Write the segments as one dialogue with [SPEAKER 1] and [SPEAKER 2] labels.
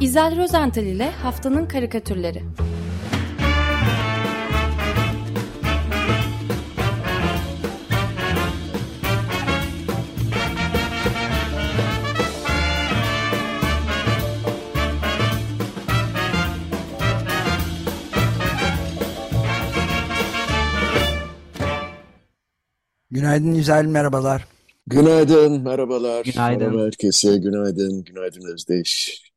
[SPEAKER 1] İzel Rozental ile Haftanın Karikatürleri
[SPEAKER 2] Günaydın İzel, merhabalar.
[SPEAKER 3] Günaydın, merhabalar.
[SPEAKER 2] Günaydın.
[SPEAKER 3] Merhaba herkese, günaydın, günaydın Özdeş.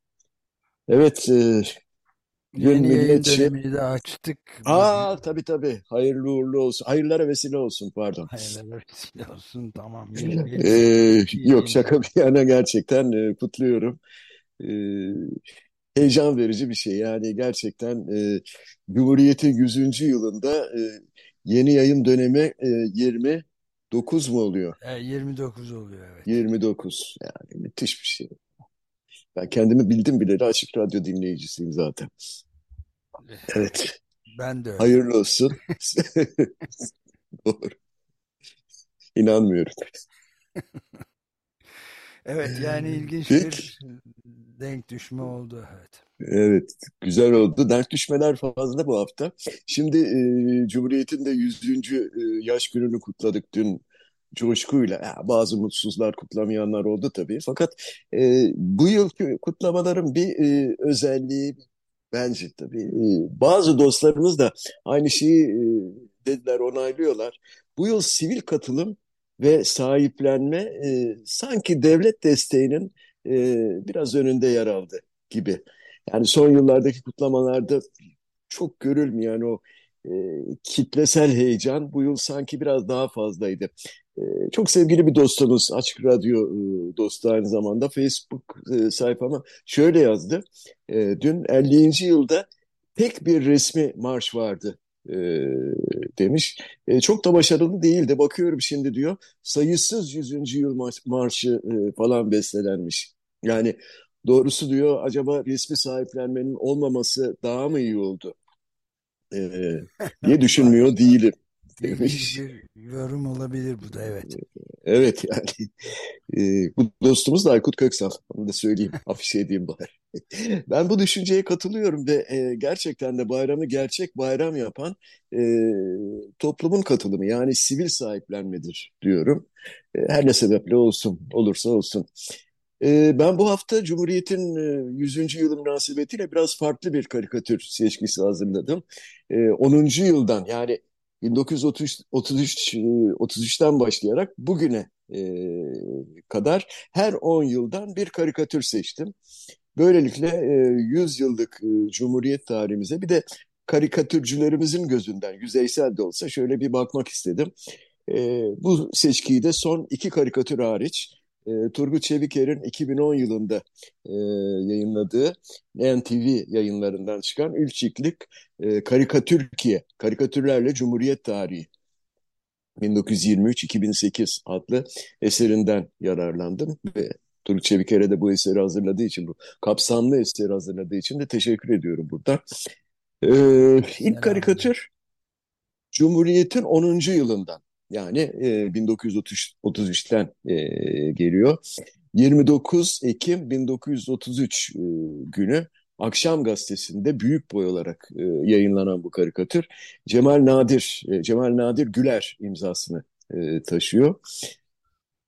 [SPEAKER 3] Evet, e, gün
[SPEAKER 2] Yeni yayın
[SPEAKER 3] milletçi.
[SPEAKER 2] dönemini de açtık.
[SPEAKER 3] Aa, tabii tabii, hayırlı uğurlu olsun. Hayırlara vesile olsun, pardon.
[SPEAKER 2] Hayırlı vesile olsun, tamam.
[SPEAKER 3] E,
[SPEAKER 2] yeni
[SPEAKER 3] yok şaka bir yana gerçekten e, kutluyorum. E, heyecan verici bir şey. Yani gerçekten e, Cumhuriyet'in 100. yılında e, yeni yayın dönemi e, 29 mu oluyor?
[SPEAKER 2] E, 29 oluyor evet.
[SPEAKER 3] 29. Yani müthiş bir şey. Ben kendimi bildim bileli açık radyo dinleyicisiyim zaten. Evet.
[SPEAKER 2] Ben de öyle.
[SPEAKER 3] Hayırlı olsun. Doğru. İnanmıyorum.
[SPEAKER 2] Evet yani ilginç bir denk düşme oldu evet.
[SPEAKER 3] Evet. Güzel oldu. Denk düşmeler fazla bu hafta. Şimdi e, Cumhuriyet'in de 100. e, yaş gününü kutladık dün coşkuyla. Bazı mutsuzlar kutlamayanlar oldu tabii. Fakat e, bu yılki kutlamaların bir e, özelliği bence tabii. e, bazı dostlarımız da aynı şeyi e, dediler, onaylıyorlar. Bu yıl sivil katılım ve sahiplenme e, sanki devlet desteğinin e, biraz önünde yer aldı gibi. Yani son yıllardaki kutlamalarda çok görülmeyen o e, kitlesel heyecan bu yıl sanki biraz daha fazlaydı. E, çok sevgili bir dostumuz, Açık Radyo e, dostu aynı zamanda Facebook e, sayfama şöyle yazdı. E, dün 50. yılda tek bir resmi marş vardı e, demiş. E, çok da başarılı değildi. Bakıyorum şimdi diyor sayısız 100. yıl mar- marşı e, falan bestelenmiş. Yani doğrusu diyor acaba resmi sahiplenmenin olmaması daha mı iyi oldu? E, diye düşünmüyor değilim demiş.
[SPEAKER 2] Bir yorum olabilir bu da evet.
[SPEAKER 3] Evet yani e, bu dostumuz da Aykut Köksal. Onu da söyleyeyim, afişe edeyim bari. Ben bu düşünceye katılıyorum ve e, gerçekten de bayramı gerçek bayram yapan e, toplumun katılımı yani sivil sahiplenmedir diyorum. E, her ne sebeple olsun, olursa olsun. E, ben bu hafta Cumhuriyet'in e, 100. yılı münasebetiyle biraz farklı bir karikatür seçkisi hazırladım. E, 10. yıldan yani 1933 33, e, 33'ten başlayarak bugüne e, kadar her 10 yıldan bir karikatür seçtim. Böylelikle e, 100 yıllık e, Cumhuriyet tarihimize bir de karikatürcülerimizin gözünden yüzeysel de olsa şöyle bir bakmak istedim. Bu seçkiyi de son iki karikatür hariç e, Turgut Çeviker'in 2010 yılında e, yayınladığı NTV yayınlarından çıkan Ülçiklik e, Karikatürkiye, Karikatürlerle Cumhuriyet Tarihi 1923-2008 adlı eserinden yararlandım ve Turgut Çeviker'e de bu eseri hazırladığı için, bu kapsamlı eseri hazırladığı için de teşekkür ediyorum buradan. Ee, ilk karikatür Cumhuriyet'in 10. yılından yani e, 1933'ten e, geliyor. 29 Ekim 1933 e, günü Akşam Gazetesi'nde büyük boy olarak e, yayınlanan bu karikatür Cemal Nadir e, Cemal Nadir Güler imzasını e, taşıyor.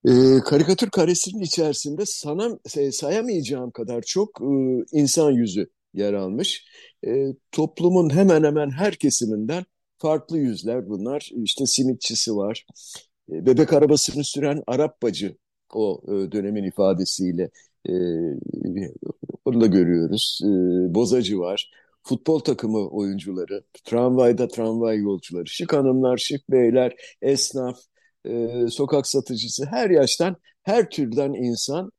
[SPEAKER 3] E, karikatür karesinin içerisinde sana, e, sayamayacağım kadar çok e, insan yüzü yer almış. E, toplumun hemen hemen her kesiminden farklı yüzler bunlar. İşte simitçisi var, e, bebek arabasını süren Arap bacı o e, dönemin ifadesiyle e, onu da görüyoruz. Bozacı var, futbol takımı oyuncuları, tramvayda tramvay yolcuları, şık hanımlar, şık beyler, esnaf, sokak satıcısı her yaştan, her türden insan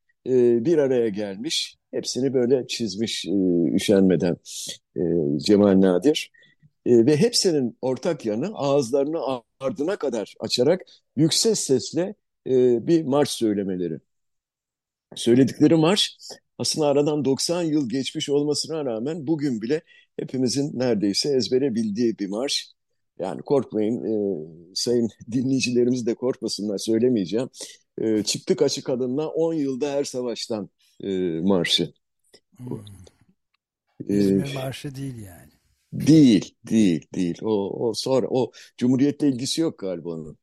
[SPEAKER 3] bir araya gelmiş. Hepsini böyle çizmiş üşenmeden Cemal Nadir. E, ve hepsinin ortak yanı ağızlarını ardına kadar açarak yüksek sesle e, bir marş söylemeleri. Söyledikleri marş aslında aradan 90 yıl geçmiş olmasına rağmen bugün bile hepimizin neredeyse ezbere bildiği bir marş. Yani korkmayın, e, sayın dinleyicilerimiz de korkmasınlar söylemeyeceğim. E, çıktık açık adımla 10 yılda her savaştan e, marşı.
[SPEAKER 2] Hmm. İzmir Marşı değil yani.
[SPEAKER 3] Değil, değil, değil. O, o sonra o Cumhuriyet'le ilgisi yok galiba onun.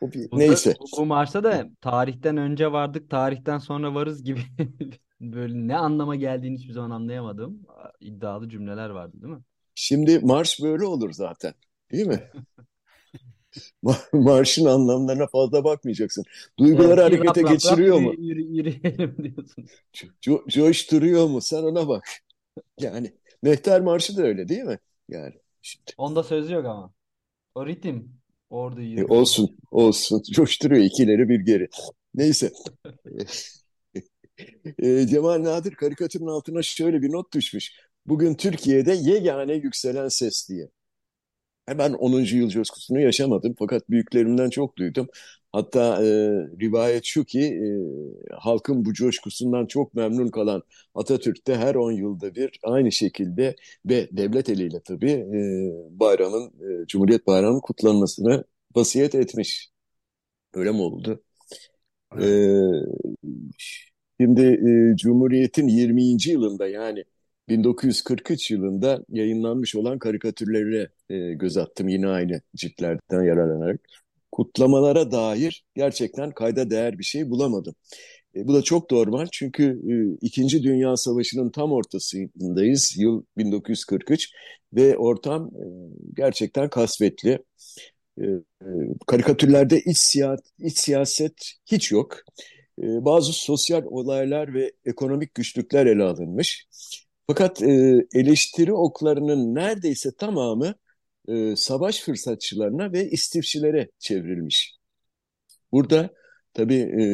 [SPEAKER 3] O bir, neyse.
[SPEAKER 4] bu, marşta da tarihten önce vardık, tarihten sonra varız gibi böyle ne anlama geldiğini hiçbir zaman anlayamadım. iddialı cümleler vardı değil mi?
[SPEAKER 3] Şimdi marş böyle olur zaten. Değil mi? Marşın anlamlarına fazla bakmayacaksın. Duyguları
[SPEAKER 4] Evet,
[SPEAKER 3] harekete
[SPEAKER 4] rap, rap,
[SPEAKER 3] geçiriyor
[SPEAKER 4] rap,
[SPEAKER 3] mu?
[SPEAKER 4] yürü, yürü, yürüyelim diyorsun.
[SPEAKER 3] Co coşturuyor mu? Sen ona bak. Yani Mehter Marşı da öyle değil mi? Yani şimdi.
[SPEAKER 4] Onda söz yok ama. O ritim. Orada
[SPEAKER 3] E,
[SPEAKER 4] yürü.
[SPEAKER 3] olsun, olsun. Coşturuyor ikileri bir geri. Neyse. E, Cemal Nadir karikatürün altına şöyle bir not düşmüş. Bugün Türkiye'de yegane yükselen ses diye. Ben 10. yıl coşkusunu yaşamadım fakat büyüklerimden çok duydum. Hatta e, rivayet şu ki e, halkın bu coşkusundan çok memnun kalan Atatürk de her 10 yılda bir aynı şekilde ve devlet eliyle tabii e, bayramın, e, Cumhuriyet Bayramı'nın kutlanmasını vasiyet etmiş. Öyle mi oldu? E, şimdi e, Cumhuriyet'in 20. yılında yani 1943 yılında yayınlanmış olan karikatürlerine e, göz attım yine aynı ciltlerden yararlanarak. Kutlamalara dair gerçekten kayda değer bir şey bulamadım. E, bu da çok normal çünkü e, İkinci Dünya Savaşı'nın tam ortasındayız. Yıl 1943 ve ortam e, gerçekten kasvetli. E, e, karikatürlerde iç, siya iç siyaset hiç yok. E, bazı sosyal olaylar ve ekonomik güçlükler ele alınmış. Fakat e, eleştiri oklarının neredeyse tamamı e, savaş fırsatçılarına ve istifçilere çevrilmiş. Burada tabii e,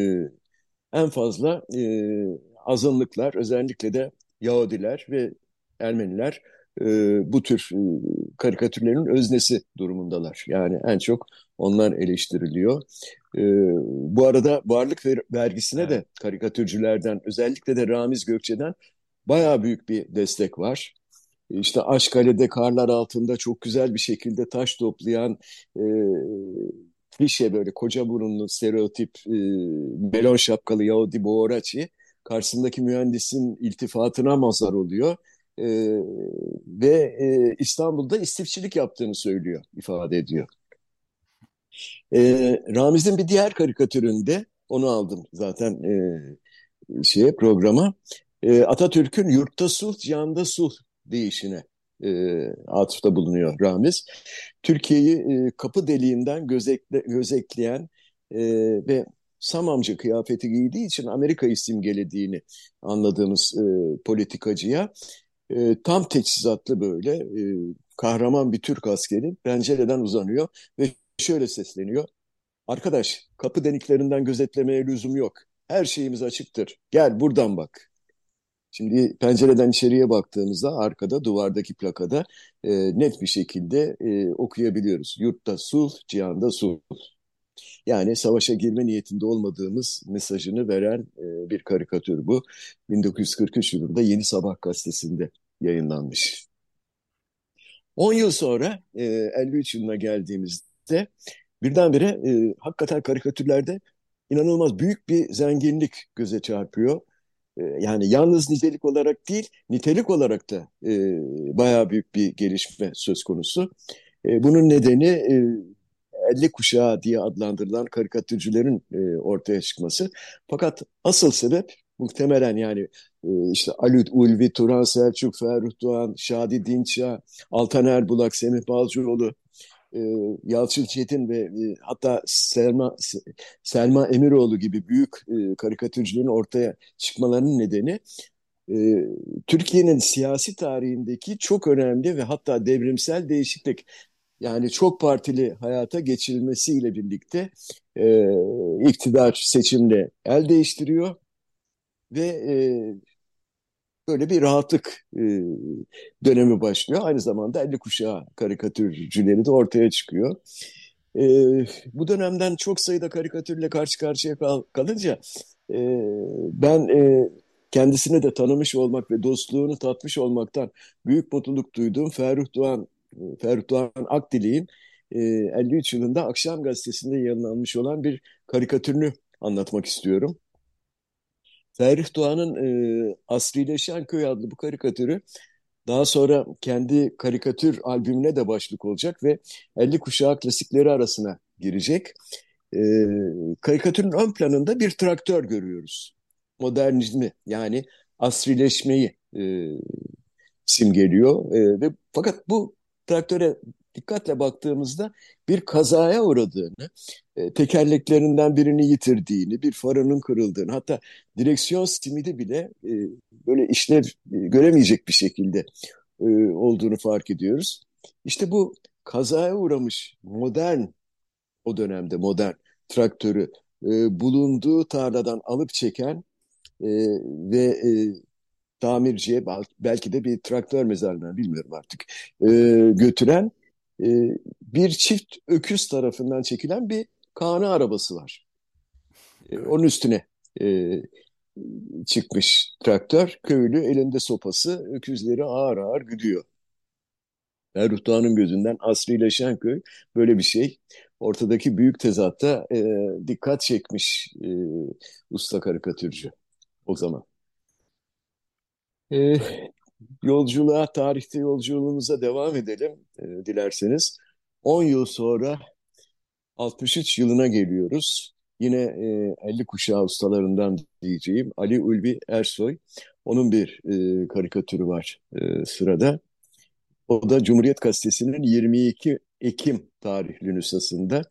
[SPEAKER 3] en fazla e, azınlıklar, özellikle de Yahudiler ve Ermeniler e, bu tür e, karikatürlerin öznesi durumundalar. Yani en çok onlar eleştiriliyor. E, bu arada varlık vergisine
[SPEAKER 4] Evet.
[SPEAKER 3] de karikatürcülerden, özellikle de Ramiz Gökçe'den bayağı büyük bir destek var. İşte Aşkale'de karlar altında çok güzel bir şekilde taş toplayan e, klişe böyle koca burunlu stereotip e, melon şapkalı Yahudi Boğraçi karşısındaki mühendisin iltifatına mazhar oluyor. E, ve e, İstanbul'da istifçilik yaptığını söylüyor, ifade ediyor. E, Ramiz'in bir diğer karikatüründe, onu aldım zaten e, şeye programa, e, Atatürk'ün yurtta sulh, cihanda sulh deyişine e, atıfta bulunuyor Ramiz. Türkiye'yi e, kapı deliğinden gözekle, gözetleyen e, ve Samamcı kıyafeti giydiği için Amerika'yı simgelediğini anladığımız e, politikacıya e, tam teçhizatlı böyle e, kahraman bir Türk askeri pencereden uzanıyor ve şöyle sesleniyor. Arkadaş kapı deliklerinden gözetlemeye lüzum yok. Her şeyimiz açıktır. Gel buradan bak. Şimdi pencereden içeriye baktığımızda arkada duvardaki plakada e, net bir şekilde e, okuyabiliyoruz. Yurtta sulh, cihanda sulh. Yani savaşa girme niyetinde olmadığımız mesajını veren e, bir karikatür bu. 1943 yılında Yeni Sabah gazetesinde yayınlanmış. 10 yıl sonra e, 53 yılına geldiğimizde birdenbire e, hakikaten karikatürlerde inanılmaz büyük bir zenginlik göze çarpıyor. E, yani yalnız nitelik olarak değil, nitelik olarak da e, bayağı büyük bir gelişme söz konusu. E, bunun nedeni e, 50 kuşağı diye adlandırılan karikatürcülerin e, ortaya çıkması. Fakat asıl sebep muhtemelen yani e, işte Ali Ulvi, Turan Selçuk, Ferruh Doğan, Şadi Dinçya, Altan Erbulak, Semih Balcıoğlu, e, Yalçın Çetin ve e, hatta Selma Selma Emiroğlu gibi büyük e, karikatürcülerin ortaya çıkmalarının nedeni e, Türkiye'nin siyasi tarihindeki çok önemli ve hatta devrimsel değişiklik yani çok partili hayata geçirilmesiyle birlikte e, iktidar seçimle el değiştiriyor ve e, böyle bir rahatlık e, dönemi başlıyor. Aynı zamanda 50 kuşağı karikatürcüleri de ortaya çıkıyor. E, bu dönemden çok sayıda karikatürle karşı karşıya kal kalınca e, ben e, kendisini de tanımış olmak ve dostluğunu tatmış olmaktan büyük mutluluk duyduğum Ferruh Doğan, Ferruh Doğan Akdilek'in e, 53 yılında Akşam Gazetesi'nde yayınlanmış olan bir karikatürünü anlatmak istiyorum. Ferih Doğan'ın e, Asrileşen Köy adlı bu karikatürü daha sonra kendi karikatür albümüne de başlık olacak ve 50 kuşağı klasikleri arasına girecek. E, karikatürün ön planında bir traktör görüyoruz. Modernizmi yani asrileşmeyi e, simgeliyor. E, ve fakat bu traktöre dikkatle baktığımızda bir kazaya uğradığını, e, tekerleklerinden birini yitirdiğini, bir farının kırıldığını, hatta direksiyon simidi bile e, böyle işlev e, göremeyecek bir şekilde e, olduğunu fark ediyoruz. İşte bu kazaya uğramış modern, o dönemde modern traktörü e, bulunduğu tarladan alıp çeken e, ve e, tamirciye belki de bir traktör mezarlığına bilmiyorum artık e, götüren e, bir çift öküz tarafından çekilen bir kana arabası var. E, onun üstüne e, çıkmış traktör. Köylü elinde sopası öküzleri ağır ağır güdüyor. Erruh Dağı'nın gözünden asrileşen köy böyle bir şey. Ortadaki büyük tezatta e, dikkat çekmiş e, usta karikatürcü o zaman. E, yolculuğa, tarihte yolculuğumuza devam edelim e, dilerseniz. 10 yıl sonra 63 yılına geliyoruz. Yine e, 50 kuşağı ustalarından diyeceğim Ali Ulvi Ersoy. Onun bir e, karikatürü var e, sırada. O da Cumhuriyet Gazetesi'nin 22 Ekim tarihli nüshasında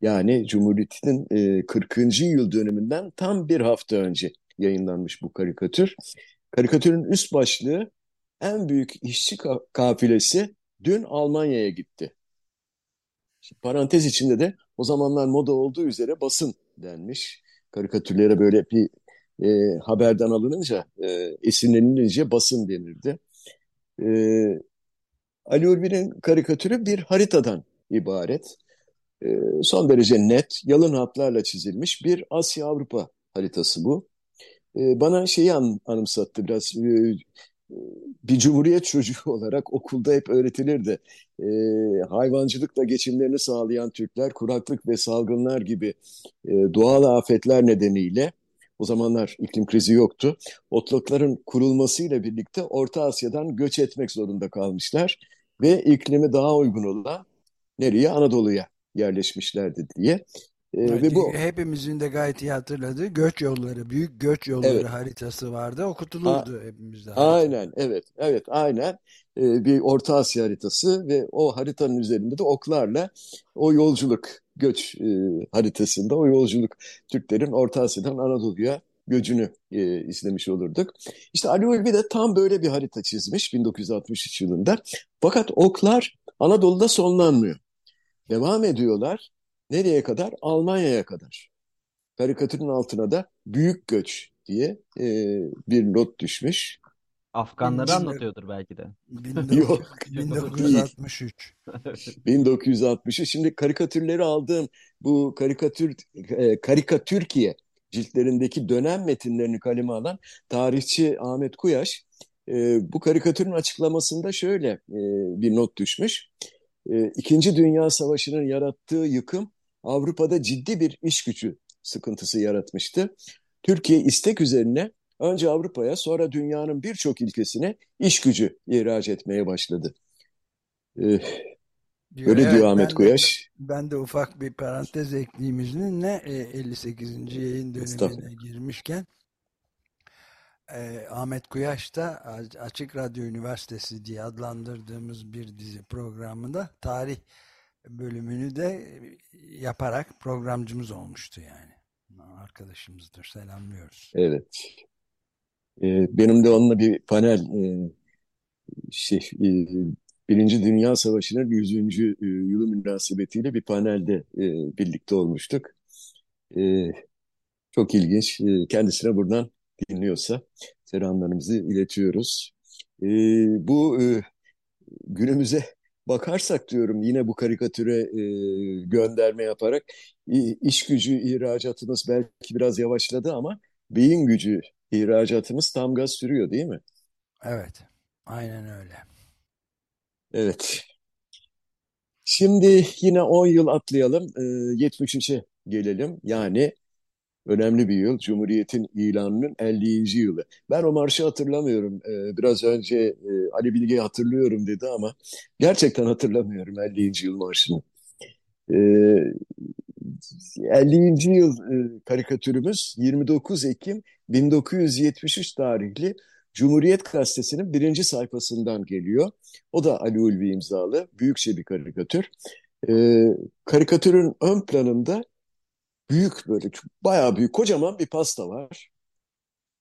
[SPEAKER 3] yani Cumhuriyet'in e, 40. yıl dönümünden tam bir hafta önce yayınlanmış bu karikatür. Karikatürün üst başlığı en büyük işçi kafilesi dün Almanya'ya gitti. Şimdi parantez içinde de o zamanlar moda olduğu üzere basın denmiş. Karikatürlere böyle bir e, haberden alınınca, e, esinlenilince basın denirdi. E, Ali Ulvi'nin karikatürü bir haritadan ibaret. E, son derece net, yalın hatlarla çizilmiş bir Asya-Avrupa haritası bu. E, bana şeyi an, anımsattı biraz. E, bir cumhuriyet çocuğu olarak okulda hep öğretilirdi. E, hayvancılıkla geçimlerini sağlayan Türkler kuraklık ve salgınlar gibi e, doğal afetler nedeniyle o zamanlar iklim krizi yoktu. Otlakların kurulmasıyla birlikte Orta Asya'dan göç etmek zorunda kalmışlar ve iklimi daha uygun olan nereye? Anadolu'ya yerleşmişlerdi diye
[SPEAKER 2] evet, ve bu hepimizin de gayet iyi hatırladığı göç yolları, büyük göç yolları evet. haritası vardı. Okutulurdu A hepimizde.
[SPEAKER 3] Aynen, evet, evet, aynen. Ee, bir Orta Asya haritası ve o haritanın üzerinde de oklarla o yolculuk, göç e, haritasında o yolculuk Türklerin Orta Asya'dan Anadolu'ya göcünü e, izlemiş olurduk. İşte Ali Ulvi de tam böyle bir harita çizmiş 1963 yılında. Fakat oklar Anadolu'da sonlanmıyor. Devam ediyorlar Nereye kadar? Almanya'ya kadar. Karikatürün altına da büyük göç diye e, bir not düşmüş.
[SPEAKER 4] Afganları anlatıyordur belki de.
[SPEAKER 3] Yok.
[SPEAKER 2] 1963.
[SPEAKER 3] 1963. Şimdi karikatürleri aldığım bu karikatür e, karikatürkiye ciltlerindeki dönem metinlerini kaleme alan tarihçi Ahmet Kuyaş e, bu karikatürün açıklamasında şöyle e, bir not düşmüş. E, İkinci Dünya Savaşı'nın yarattığı yıkım Avrupa'da ciddi bir iş gücü sıkıntısı yaratmıştı. Türkiye istek üzerine önce Avrupa'ya sonra dünyanın birçok ülkesine iş gücü ihraç etmeye başladı. Ee, öyle evet, diyor Ahmet Koyaş.
[SPEAKER 2] ben de ufak bir parantez ekleyeyim izninle 58. E, yayın dönemine girmişken e, Ahmet Kuyaş da Açık Radyo Üniversitesi diye adlandırdığımız bir dizi programında tarih bölümünü de yaparak programcımız olmuştu yani. Arkadaşımızdır. Selamlıyoruz.
[SPEAKER 3] Evet. Ee, benim de onunla bir panel e, şey e, Birinci Dünya Savaşı'nın 100. E, yılı münasebetiyle bir panelde e, birlikte olmuştuk. E, çok ilginç. E, kendisine buradan dinliyorsa selamlarımızı iletiyoruz. E, bu e, günümüze bakarsak diyorum yine bu karikatüre e, gönderme yaparak iş gücü ihracatımız belki biraz yavaşladı ama beyin gücü ihracatımız tam gaz sürüyor değil mi?
[SPEAKER 2] Evet, aynen öyle.
[SPEAKER 3] Evet. Şimdi yine 10 yıl atlayalım, e, 73'e gelelim. Yani önemli bir yıl. Cumhuriyet'in ilanının 50. yılı. Ben o marşı hatırlamıyorum. Ee, biraz önce e, Ali Bilge hatırlıyorum dedi ama gerçekten hatırlamıyorum 50. yıl marşını. Ee, 50. yıl e, karikatürümüz 29 Ekim 1973 tarihli Cumhuriyet Gazetesi'nin birinci sayfasından geliyor. O da Ali Ulvi imzalı. Büyükçe bir karikatür. Ee, karikatürün ön planında büyük böyle bayağı büyük kocaman bir pasta var.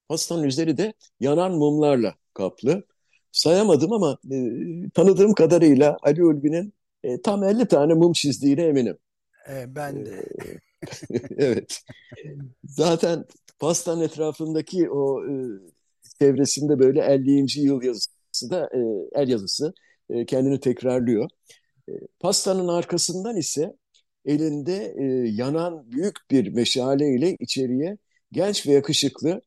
[SPEAKER 3] Pastanın üzeri de yanan mumlarla kaplı. Sayamadım ama e, tanıdığım kadarıyla Ali Ulvi'nin e, tam 50 tane mum çizdiğine eminim.
[SPEAKER 2] E, ben de.
[SPEAKER 3] E, evet. Zaten pastanın etrafındaki o e, çevresinde böyle 50. yıl yazısı da e, el yazısı e, kendini tekrarlıyor. E, pastanın arkasından ise elinde e, yanan büyük bir meşale ile içeriye genç ve yakışıklı,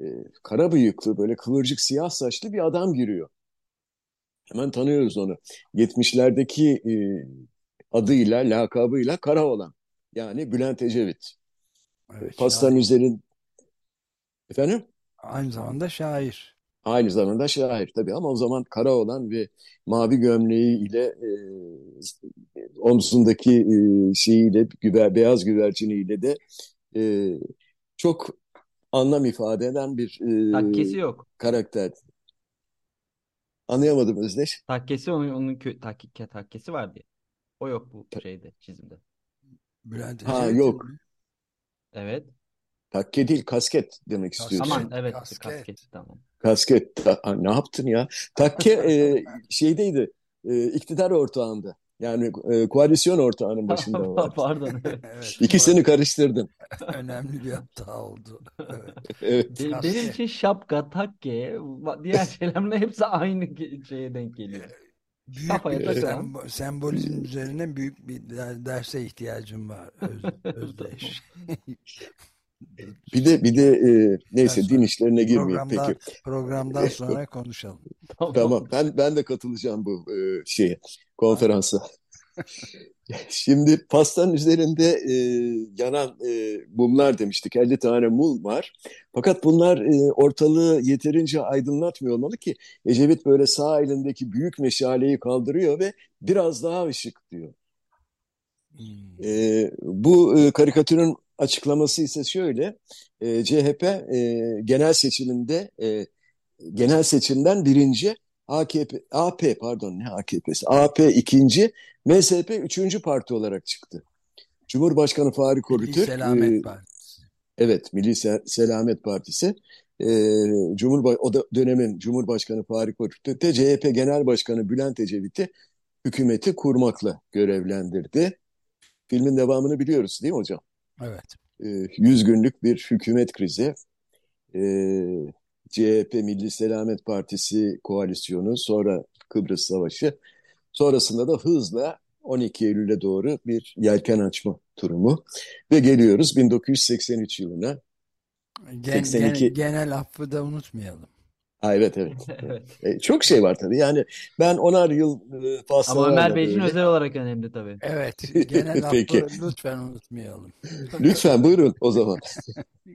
[SPEAKER 3] e, kara bıyıklı, böyle kıvırcık siyah saçlı bir adam giriyor. Hemen tanıyoruz onu. 70'lerdeki e, adıyla, lakabıyla Kara olan. Yani Bülent Ecevit. Evet, Pastanın şair. üzerinde... Efendim?
[SPEAKER 2] Aynı zamanda şair.
[SPEAKER 3] Aynı zamanda şair tabii ama o zaman kara olan ve mavi gömleği ile e, omzundaki e, şeyiyle güver, beyaz güverciniyle de e, çok anlam ifade eden bir e,
[SPEAKER 4] takkesi yok.
[SPEAKER 3] karakter. Anlayamadım Özdeş.
[SPEAKER 4] Takkesi onun, onun kö takke, takkesi var diye. O yok bu şeyde çizimde.
[SPEAKER 2] Bülent
[SPEAKER 3] ha yok.
[SPEAKER 4] Evet.
[SPEAKER 3] Takke değil kasket demek istiyorsun.
[SPEAKER 4] Aman evet kasket, kasket tamam.
[SPEAKER 3] Kasket ne yaptın ya? Takke e, şeydeydi e, iktidar ortağında. Yani e, koalisyon ortağının başında var.
[SPEAKER 4] Pardon.
[SPEAKER 3] evet, İkisini karıştırdım.
[SPEAKER 2] Önemli bir hata oldu. Evet.
[SPEAKER 3] evet.
[SPEAKER 4] Be benim için şapka, takke, diğer şeylerin hepsi aynı şeye denk geliyor.
[SPEAKER 2] Büyük Kafaya bir sem sembolizm üzerine büyük bir derse ihtiyacım var Öz Özdeş.
[SPEAKER 3] Bir de bir de e, neyse din işlerine girmeyeyim peki.
[SPEAKER 2] Programdan sonra konuşalım.
[SPEAKER 3] tamam. Ben ben de katılacağım bu e, şeye konferansa. Şimdi pastanın üzerinde e, yanan e, mumlar demiştik. 50 tane mum var. Fakat bunlar e, ortalığı yeterince aydınlatmıyor olmalı ki Ecevit böyle sağ elindeki büyük meşaleyi kaldırıyor ve biraz daha ışık diyor. Hmm. E, bu e, karikatürün açıklaması ise şöyle. E, CHP e, genel seçiminde e, genel seçimden birinci AKP AP pardon ne AKP'si AP ikinci MSP üçüncü parti olarak çıktı. Cumhurbaşkanı Fahri Korutürk
[SPEAKER 2] Milli Selamet e, Partisi.
[SPEAKER 3] Evet Milli Selamet Partisi. E, Cumhurba o da dönemin Cumhurbaşkanı Fahri Korutürk de CHP Genel Başkanı Bülent Ecevit'i hükümeti kurmakla görevlendirdi. Filmin devamını biliyoruz değil mi hocam?
[SPEAKER 2] Evet.
[SPEAKER 3] E, 100 günlük bir hükümet krizi. E, CHP Milli Selamet Partisi koalisyonu, sonra Kıbrıs Savaşı, sonrasında da hızla 12 Eylül'e doğru bir yelken açma durumu ve geliyoruz 1983 yılına.
[SPEAKER 2] Gen, 82... gen, genel affı da unutmayalım.
[SPEAKER 3] Ha, evet evet. evet. E, çok şey var tabii. Yani ben onar yıl
[SPEAKER 4] e, Ama Ömer Bey için özel olarak önemli tabii.
[SPEAKER 2] Evet. Genel Peki. lütfen unutmayalım.
[SPEAKER 3] lütfen buyurun o zaman.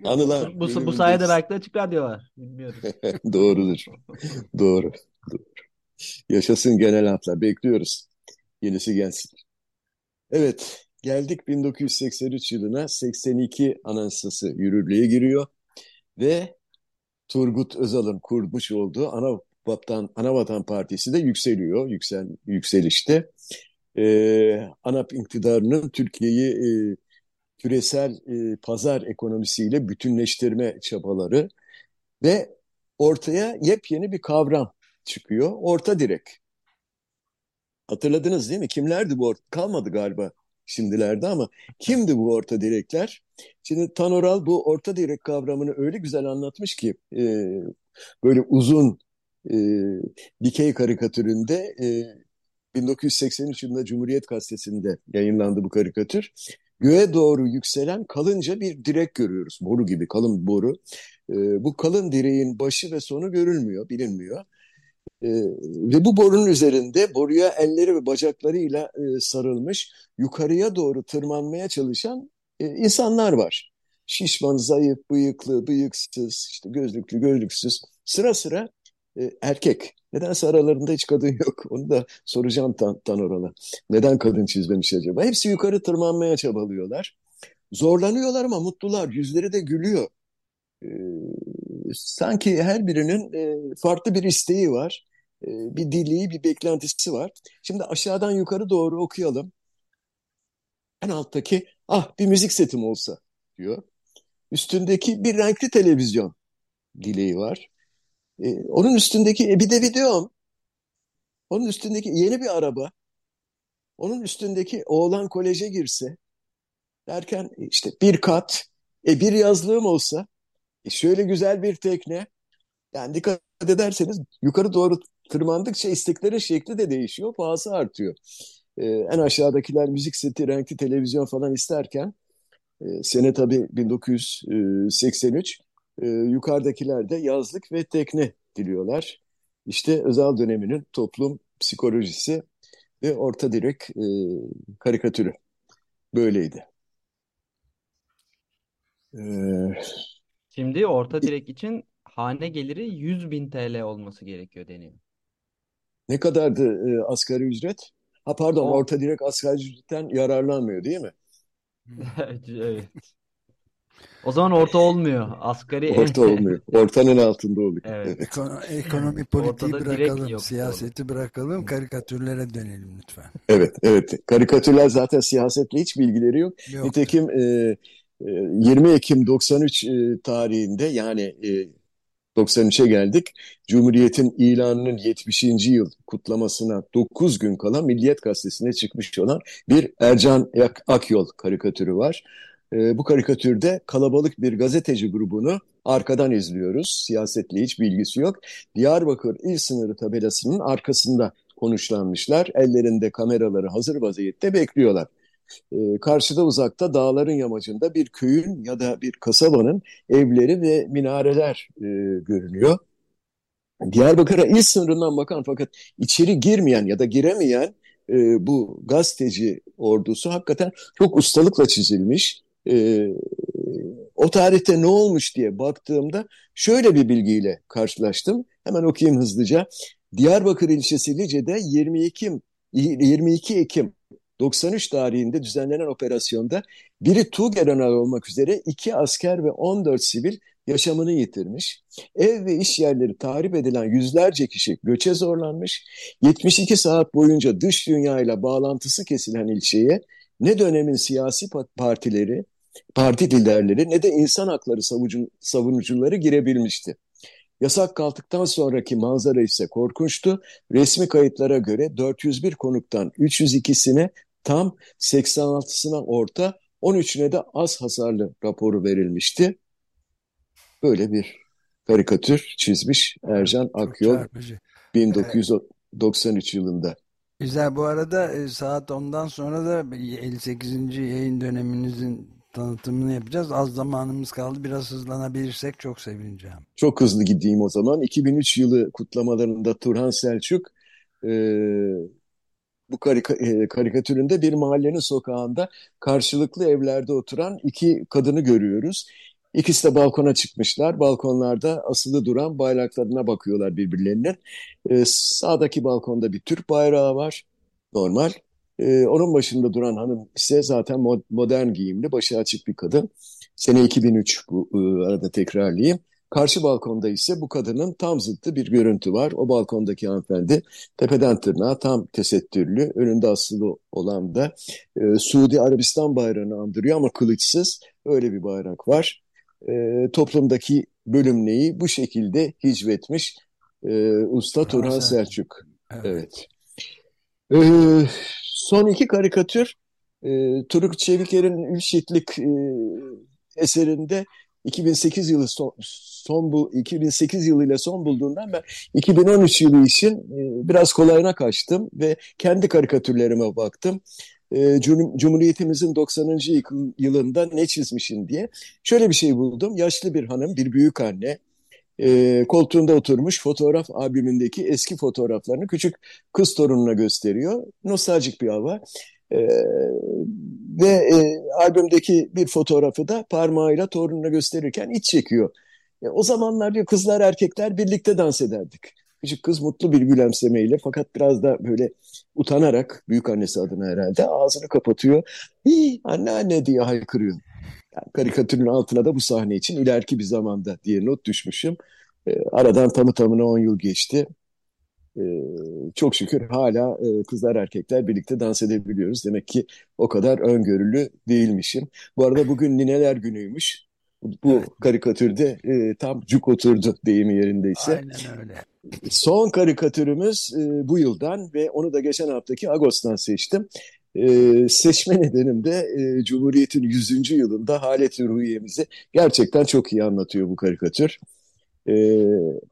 [SPEAKER 3] Anılar.
[SPEAKER 4] Bu, bu sayede belki de açık radyo var. Bilmiyoruz.
[SPEAKER 3] Doğrudur. Doğru. Doğru. Yaşasın genel hatlar. Bekliyoruz. Yenisi gelsin. Evet. Geldik 1983 yılına 82 anayasası yürürlüğe giriyor ve Turgut Özal'ın kurmuş olduğu Ana Vatan, Ana Vatan Partisi de yükseliyor, yüksel, yükselişte. Ee, ANAP iktidarının Türkiye'yi e, küresel e, pazar ekonomisiyle bütünleştirme çabaları ve ortaya yepyeni bir kavram çıkıyor. Orta direk. Hatırladınız değil mi? Kimlerdi bu? Kalmadı galiba şimdilerde ama kimdi bu orta direkler? Şimdi Tanoral bu orta direk kavramını öyle güzel anlatmış ki e, böyle uzun e, dikey karikatüründe e, 1983 yılında Cumhuriyet Gazetesi'nde yayınlandı bu karikatür. Göğe doğru yükselen kalınca bir direk görüyoruz. Boru gibi kalın boru. E, bu kalın direğin başı ve sonu görülmüyor, bilinmiyor. E, ve bu borunun üzerinde boruya elleri ve bacaklarıyla e, sarılmış yukarıya doğru tırmanmaya çalışan e, insanlar var. şişman, zayıf, bıyıklı, bıyıksız, işte gözlüklü, gözlüksüz. Sıra sıra e, erkek. Nedense aralarında hiç kadın yok. Onu da soracağım Tan Tanoral'a. Neden kadın çizmemiş acaba? Hepsi yukarı tırmanmaya çabalıyorlar. Zorlanıyorlar ama mutlular. Yüzleri de gülüyor. Ee, sanki her birinin e, farklı bir isteği var. E, bir dili, bir beklentisi var. Şimdi aşağıdan yukarı doğru okuyalım. En alttaki ah bir müzik setim olsa diyor. Üstündeki bir renkli televizyon dileği var. E, onun üstündeki e, bir de videom. Onun üstündeki yeni bir araba. Onun üstündeki oğlan koleje girse derken işte bir kat, e, bir yazlığım olsa, e, şöyle güzel bir tekne. Yani dikkat ederseniz yukarı doğru tırmandıkça istekleri şekli de değişiyor, pahası artıyor. E, en aşağıdakiler müzik seti, renkli televizyon falan isterken e, sene tabii 1983 e, yukarıdakiler de yazlık ve tekne diliyorlar. İşte özel döneminin toplum psikolojisi ve orta direk e, karikatürü böyleydi.
[SPEAKER 4] Ee, Şimdi orta direk için hane geliri 100 bin TL olması gerekiyor deniyor.
[SPEAKER 3] Ne kadardı e, asgari ücret? Ha pardon o... orta direk asgari ücretten yararlanmıyor değil mi?
[SPEAKER 4] evet. O zaman orta olmuyor. Asgari
[SPEAKER 3] Orta olmuyor. Ortanın altında oluyor.
[SPEAKER 2] Evet. Ekonomi, ekonomi politiği bırakalım, siyaseti bırakalım, karikatürlere dönelim lütfen.
[SPEAKER 3] Evet, evet. Karikatürler zaten siyasetle hiç bilgileri yok. yok. Nitekim e, 20 e, Ekim 93 e, tarihinde yani e, 93'e geldik. Cumhuriyet'in ilanının 70. yıl kutlamasına 9 gün kala Milliyet Gazetesi'ne çıkmış olan bir Ercan Akyol karikatürü var. E, bu karikatürde kalabalık bir gazeteci grubunu arkadan izliyoruz. Siyasetle hiç bilgisi yok. Diyarbakır il sınırı tabelasının arkasında konuşlanmışlar. Ellerinde kameraları hazır vaziyette bekliyorlar. E, karşıda uzakta dağların yamacında bir köyün ya da bir kasabanın evleri ve minareler e, görünüyor. Diyarbakır'a il sınırından bakan fakat içeri girmeyen ya da giremeyen e, bu gazeteci ordusu hakikaten çok ustalıkla çizilmiş e, o tarihte ne olmuş diye baktığımda şöyle bir bilgiyle karşılaştım. Hemen okuyayım hızlıca. Diyarbakır ilçesi Lice'de 22 22 Ekim 93 tarihinde düzenlenen operasyonda biri Tuğgeneral olmak üzere iki asker ve 14 sivil yaşamını yitirmiş. Ev ve iş yerleri tahrip edilen yüzlerce kişi göçe zorlanmış. 72 saat boyunca dış dünyayla bağlantısı kesilen ilçeye ne dönemin siyasi partileri, parti liderleri ne de insan hakları savunucuları girebilmişti. Yasak kalktıktan sonraki manzara ise korkunçtu. Resmi kayıtlara göre 401 konuktan 302'sine tam 86'sına orta, 13'üne de az hasarlı raporu verilmişti. Böyle bir karikatür çizmiş Ercan Akyol 1993 yılında.
[SPEAKER 2] Güzel bu arada e, saat ondan sonra da 58. yayın döneminizin tanıtımını yapacağız. Az zamanımız kaldı. Biraz hızlanabilirsek çok sevineceğim.
[SPEAKER 3] Çok hızlı gideyim o zaman. 2003 yılı kutlamalarında Turhan Selçuk e, bu karika, e, karikatüründe bir mahallenin sokağında karşılıklı evlerde oturan iki kadını görüyoruz. İkisi de balkona çıkmışlar. Balkonlarda asılı duran bayraklarına bakıyorlar birbirlerinin. E, sağdaki balkonda bir Türk bayrağı var. Normal. E, onun başında duran hanım ise zaten modern giyimli, başı açık bir kadın. Sene 2003 bu e, arada tekrarlayayım. Karşı balkonda ise bu kadının tam zıttı bir görüntü var. O balkondaki hanımefendi tepeden tırnağa tam tesettürlü. Önünde asılı olan da e, Suudi Arabistan bayrağını andırıyor ama kılıçsız. Öyle bir bayrak var. E, toplumdaki bölümleyi bu şekilde hicvetmiş e, Usta Turhan Selçuk. Evet. evet. E, son iki karikatür e, Turuk Çeviker'in Ülşitlik e, eserinde 2008 yılı son, son bu 2008 yılıyla son bulduğundan ben 2013 yılı için e, biraz kolayına kaçtım ve kendi karikatürlerime baktım. E, Cumhuriyetimizin 90. yılında ne çizmişin diye. Şöyle bir şey buldum. Yaşlı bir hanım, bir büyük anne e, koltuğunda oturmuş fotoğraf albümündeki eski fotoğraflarını küçük kız torununa gösteriyor. Nostaljik bir hava. E, ve e, albümdeki bir fotoğrafı da parmağıyla torununa gösterirken iç çekiyor. E, o zamanlar diyor kızlar erkekler birlikte dans ederdik. Küçük kız mutlu bir gülümsemeyle fakat biraz da böyle utanarak büyük annesi adına herhalde ağzını kapatıyor. Hii, anne anne diye haykırıyor. Yani karikatürün altına da bu sahne için ileriki bir zamanda diye not düşmüşüm. E, aradan tamı tamına 10 yıl geçti. E, çok şükür hala e, kızlar erkekler birlikte dans edebiliyoruz. Demek ki o kadar öngörülü değilmişim. Bu arada bugün Nineler Günü'ymüş. Bu karikatürde e, tam cuk oturdu deyimi yerindeyse.
[SPEAKER 2] Aynen öyle.
[SPEAKER 3] Son karikatürümüz e, bu yıldan ve onu da geçen haftaki Ağustos'tan seçtim. E, seçme nedenim de e, Cumhuriyet'in 100. yılında haleti ruhiyemizi gerçekten çok iyi anlatıyor bu karikatür. E,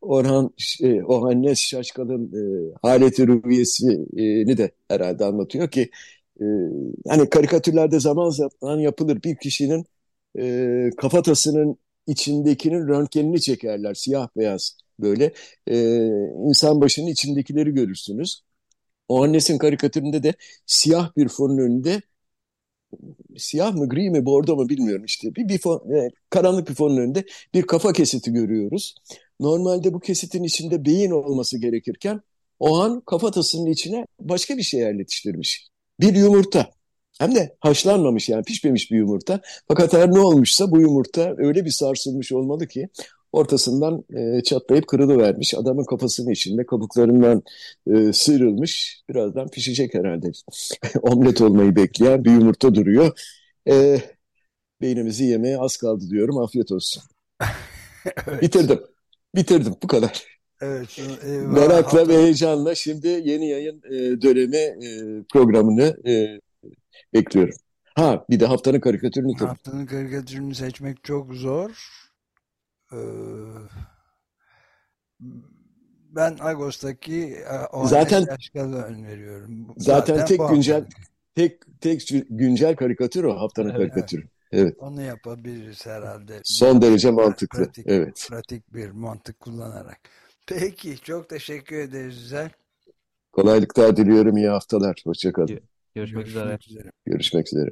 [SPEAKER 3] Orhan e, Ohannes Şaşkal'ın e, haleti ruhiyesini de herhalde anlatıyor ki e, hani karikatürlerde zaman zaman yapılır bir kişinin e, kafatasının içindekinin röntgenini çekerler siyah beyaz böyle e, insan başının içindekileri görürsünüz. O annesin karikatüründe de siyah bir fonun önünde siyah mı gri mi bordo mu bilmiyorum işte bir, bir fon, e, karanlık bir fonun önünde bir kafa kesiti görüyoruz. Normalde bu kesitin içinde beyin olması gerekirken o an kafatasının içine başka bir şey yerleştirmiş. Bir yumurta. Hem de haşlanmamış yani pişmemiş bir yumurta. Fakat her ne olmuşsa bu yumurta öyle bir sarsılmış olmalı ki ortasından e, çatlayıp kırılıvermiş. Adamın kafasının içinde kabuklarından e, sıyrılmış. Birazdan pişecek herhalde. Omlet olmayı bekleyen bir yumurta duruyor. E, beynimizi yemeye az kaldı diyorum. Afiyet olsun. evet. Bitirdim. Bitirdim. Bu kadar.
[SPEAKER 2] Evet.
[SPEAKER 3] E, Merakla ve heyecanla şimdi yeni yayın e, dönemi e, programını e, bekliyorum. Ha bir de haftanın karikatürünü.
[SPEAKER 2] Haftanın karikatürünü seçmek çok zor. Ee, ben Ağustos'taki e, zaten öneriyorum.
[SPEAKER 3] Zaten, zaten tek güncel tek tek güncel karikatür o haftanın evet, karikatürü. Evet.
[SPEAKER 2] Onu yapabiliriz herhalde.
[SPEAKER 3] Son derece mantıklı.
[SPEAKER 2] Pratik,
[SPEAKER 3] evet.
[SPEAKER 2] Pratik bir mantık kullanarak. Peki çok teşekkür ederiz Güzel.
[SPEAKER 3] Kolaylıklar diliyorum. iyi haftalar. Hoşçakalın.
[SPEAKER 4] Görüşmek, Görüşmek üzere.
[SPEAKER 3] üzere. Görüşmek üzere.